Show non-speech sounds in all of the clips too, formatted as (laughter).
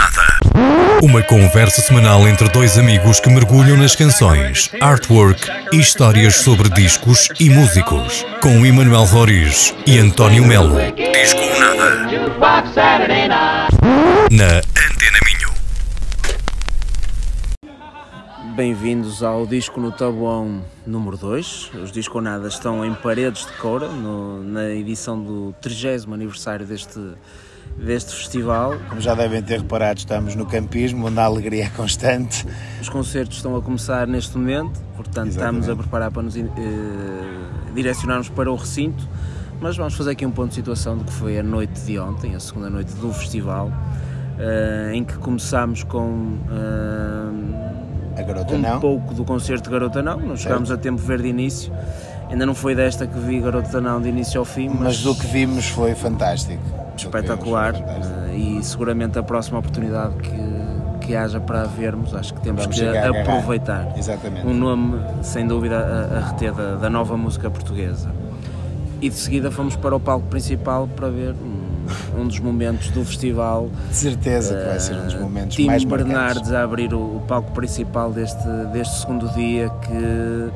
Nada. Uma conversa semanal entre dois amigos que mergulham nas canções, artwork e histórias sobre discos e músicos. Com Emanuel Roriz e António Melo. Disco ou Nada. Na Antena Minho. Bem-vindos ao Disco no Tabuão número 2. Os Disconadas estão em Paredes de Coura, no- na edição do 30 aniversário deste, deste festival. Como já devem ter reparado, estamos no campismo, onde a alegria é constante. Os concertos estão a começar neste momento, portanto Exatamente. estamos a preparar para nos eh, direcionarmos para o recinto, mas vamos fazer aqui um ponto de situação do que foi a noite de ontem, a segunda noite do festival, eh, em que começámos com eh, A garota um não. pouco do concerto de Garota Não, não chegámos a tempo de ver de início, ainda não foi desta que vi Garota Não de início ao fim, mas, Mas do que vimos foi fantástico. Espetacular foi fantástico. eh, e seguramente a próxima oportunidade que, que haja para vermos, acho que temos Vamos que aproveitar. Exatamente. Um nome, sem dúvida, a, a reter da, da nova música portuguesa. E de seguida fomos para o palco principal para ver um, dos momentos do festival. De certeza que vai ser um dos momentos Tim mais marcantes. Bernardes a abrir o, o palco principal deste, deste segundo dia que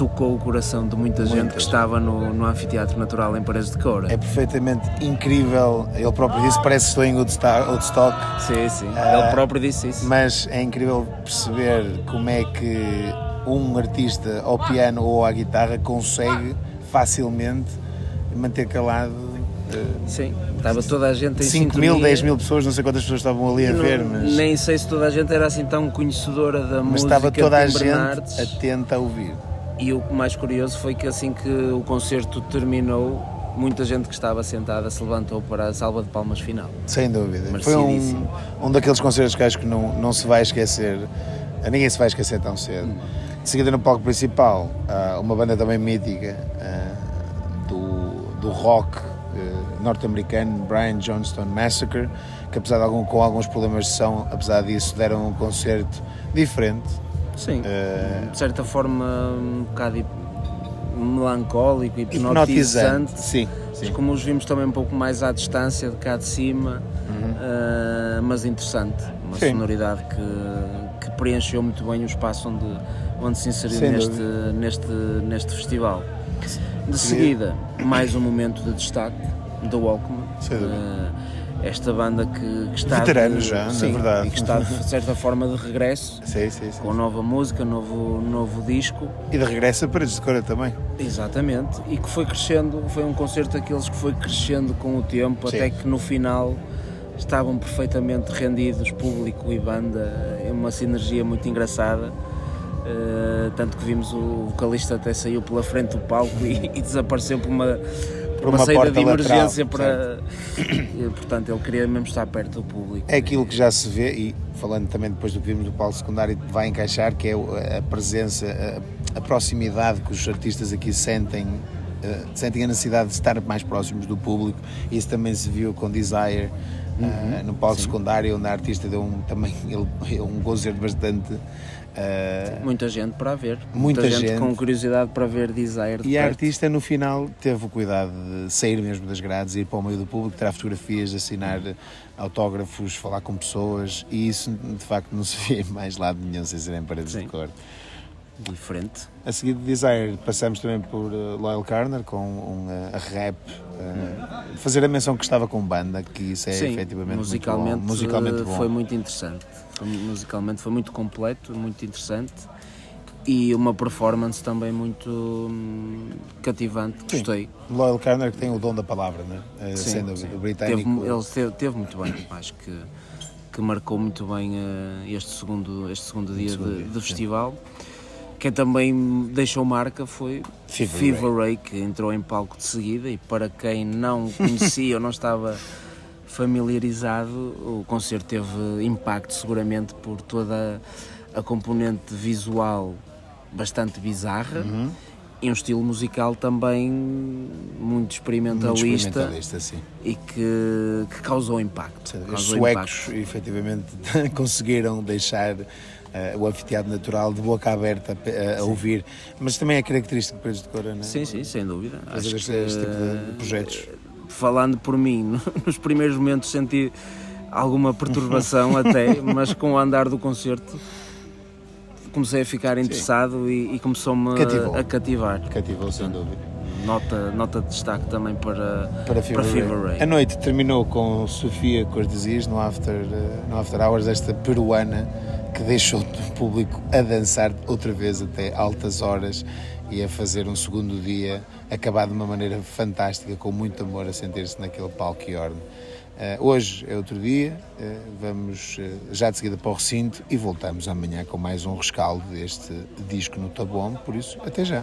tocou o coração de muita, gente Muita que gente. estava no, no Anfiteatro Natural em Paredes de Coura. É perfeitamente incrível. Ele próprio disse parece que estou em Woodstock, Sim, sim. Ah, Ele próprio disse isso. mas é incrível perceber como é que um artista ao piano ou à guitarra consegue facilmente manter calado eh, Sim, estava toda a gente em 5 mil, sintonia. 10 mil pessoas, não sei quantas pessoas estavam ali a Não- ver, mas, Nem sei se toda a gente era assim tão conhecedora da mas música estava toda a gente Bernardes. atenta a ouvir. E o mais curioso foi que assim que o concerto terminou, muita gente que estava sentada se levantou para a salva de palmas final. Sem dúvida. Foi um, um daqueles concertos que acho que não, não se vai esquecer, a ninguém se vai esquecer tão cedo. De seguida no palco principal, há uma banda também mítica ah, do, do rock eh, norte-americano, Brian Johnston Massacre, que apesar de algum, com alguns problemas de som, apesar disso deram um concerto diferente. Sim, Eh, de certa forma um bocado melancólico, hipnotizante. hipnotizante. Sim, Mas sim. como os vimos também um pouco mais à distância, de cá de cima, ah, mas interessante. Uma Uhum. Sim. sonoridade que, que preencheu muito bem o espaço onde, onde se inseriu Sem neste, dúvida. neste, neste festival. De seguida, mais um momento de destaque do Walkman. Sem dúvida. Ah, esta banda que, que está. Veteranos de, já, na sim, verdade. E que está de certa forma de regresso, Sim, sim, sim. com nova música, novo, novo disco. E de regresso a Paredes de Cora também. Exatamente, e que foi crescendo, foi um concerto daqueles que foi crescendo com o tempo, Sim. até que no final estavam perfeitamente rendidos, público e banda, é uma sinergia muito engraçada. eh, tanto que vimos o vocalista até saiu pela frente do palco (laughs) e, e desapareceu por uma, por uma, uma saída porta de emergência lateral, para. (coughs) E, portanto, ele queria mesmo estar perto do público. É aquilo que já se vê, e falando também depois do que vimos do palco secundário, vai encaixar, que é a presença, a, a proximidade que os artistas aqui sentem, sentem a necessidade de estar mais próximos do público. Isso também se viu com Desire, eh, no palco secundário, onde a artista deu um, também (laughs) ele- um concerto bastante. eh, Muita gente para ver, Muita gente, gente. com curiosidade para ver Desire. de E a perto. artista no final teve o cuidado de sair mesmo das grades, ir para o meio do público, tirar fotografias, assinar autógrafos, falar com pessoas e isso de facto não se vê (laughs) mais lado nenhum sem serem paredes Sim. de cor. Diferente. A seguir de Desire passamos também por uh, Loyal Carner com um uh, a rap, uh, fazer a menção que estava com banda, que isso é Sim, efetivamente musicalmente, muito bom. musicalmente eh, bom. foi muito interessante. Foi- musicalmente foi muito completo, muito interessante e uma performance também muito hum, cativante. Sim. Gostei. Loyal Carner que tem o dom da palavra, né? Uh, Sim, dúvida. sim. Britânico. Teve, ele teve, teve muito bem, acho que, que marcou muito bem eh, este segundo, este segundo dia segundo de, dia, de sim. Quem também deixou marca foi Fever Fever Ray, que entrou em palco de seguida e para quem não conhecia (laughs) ou não estava familiarizado, o concerto teve impacto seguramente por toda a componente visual bastante bizarra Uhum. e um estilo musical também muito Muito experimentalista, experimentalista, sim. e que, que causou impacto. Os Causou suecos, impacto. efetivamente, (laughs) conseguiram deixar eh, o anfiteatro natural de boca aberta a, a ouvir, mas também é característico Paredes de Cora, não é? Sim, sim, sem dúvida. Fazer Acho este, este tipo de projetos. falando por mim, (laughs) no- nos primeiros momentos senti alguma perturbação (laughs) até, mas com o andar do concerto comecei a ficar interessado e, e começou-me a cativar. Cativou, sem dúvida. Nota, nota de destaque também para, para, Fever, para Fever Ray. A noite terminou com Sofia Cortesias no After, eh, no after Hours, esta peruana que deixou o público a dançar outra vez até altas horas e a fazer um segundo dia acabado de uma maneira fantástica, com muito amor a sentir-se naquele palco Yorn. Uh, hoje é outro dia, uh, vamos uh, já de seguida para o recinto e voltamos amanhã com mais um rescaldo deste disco no Tabom, por isso, até já.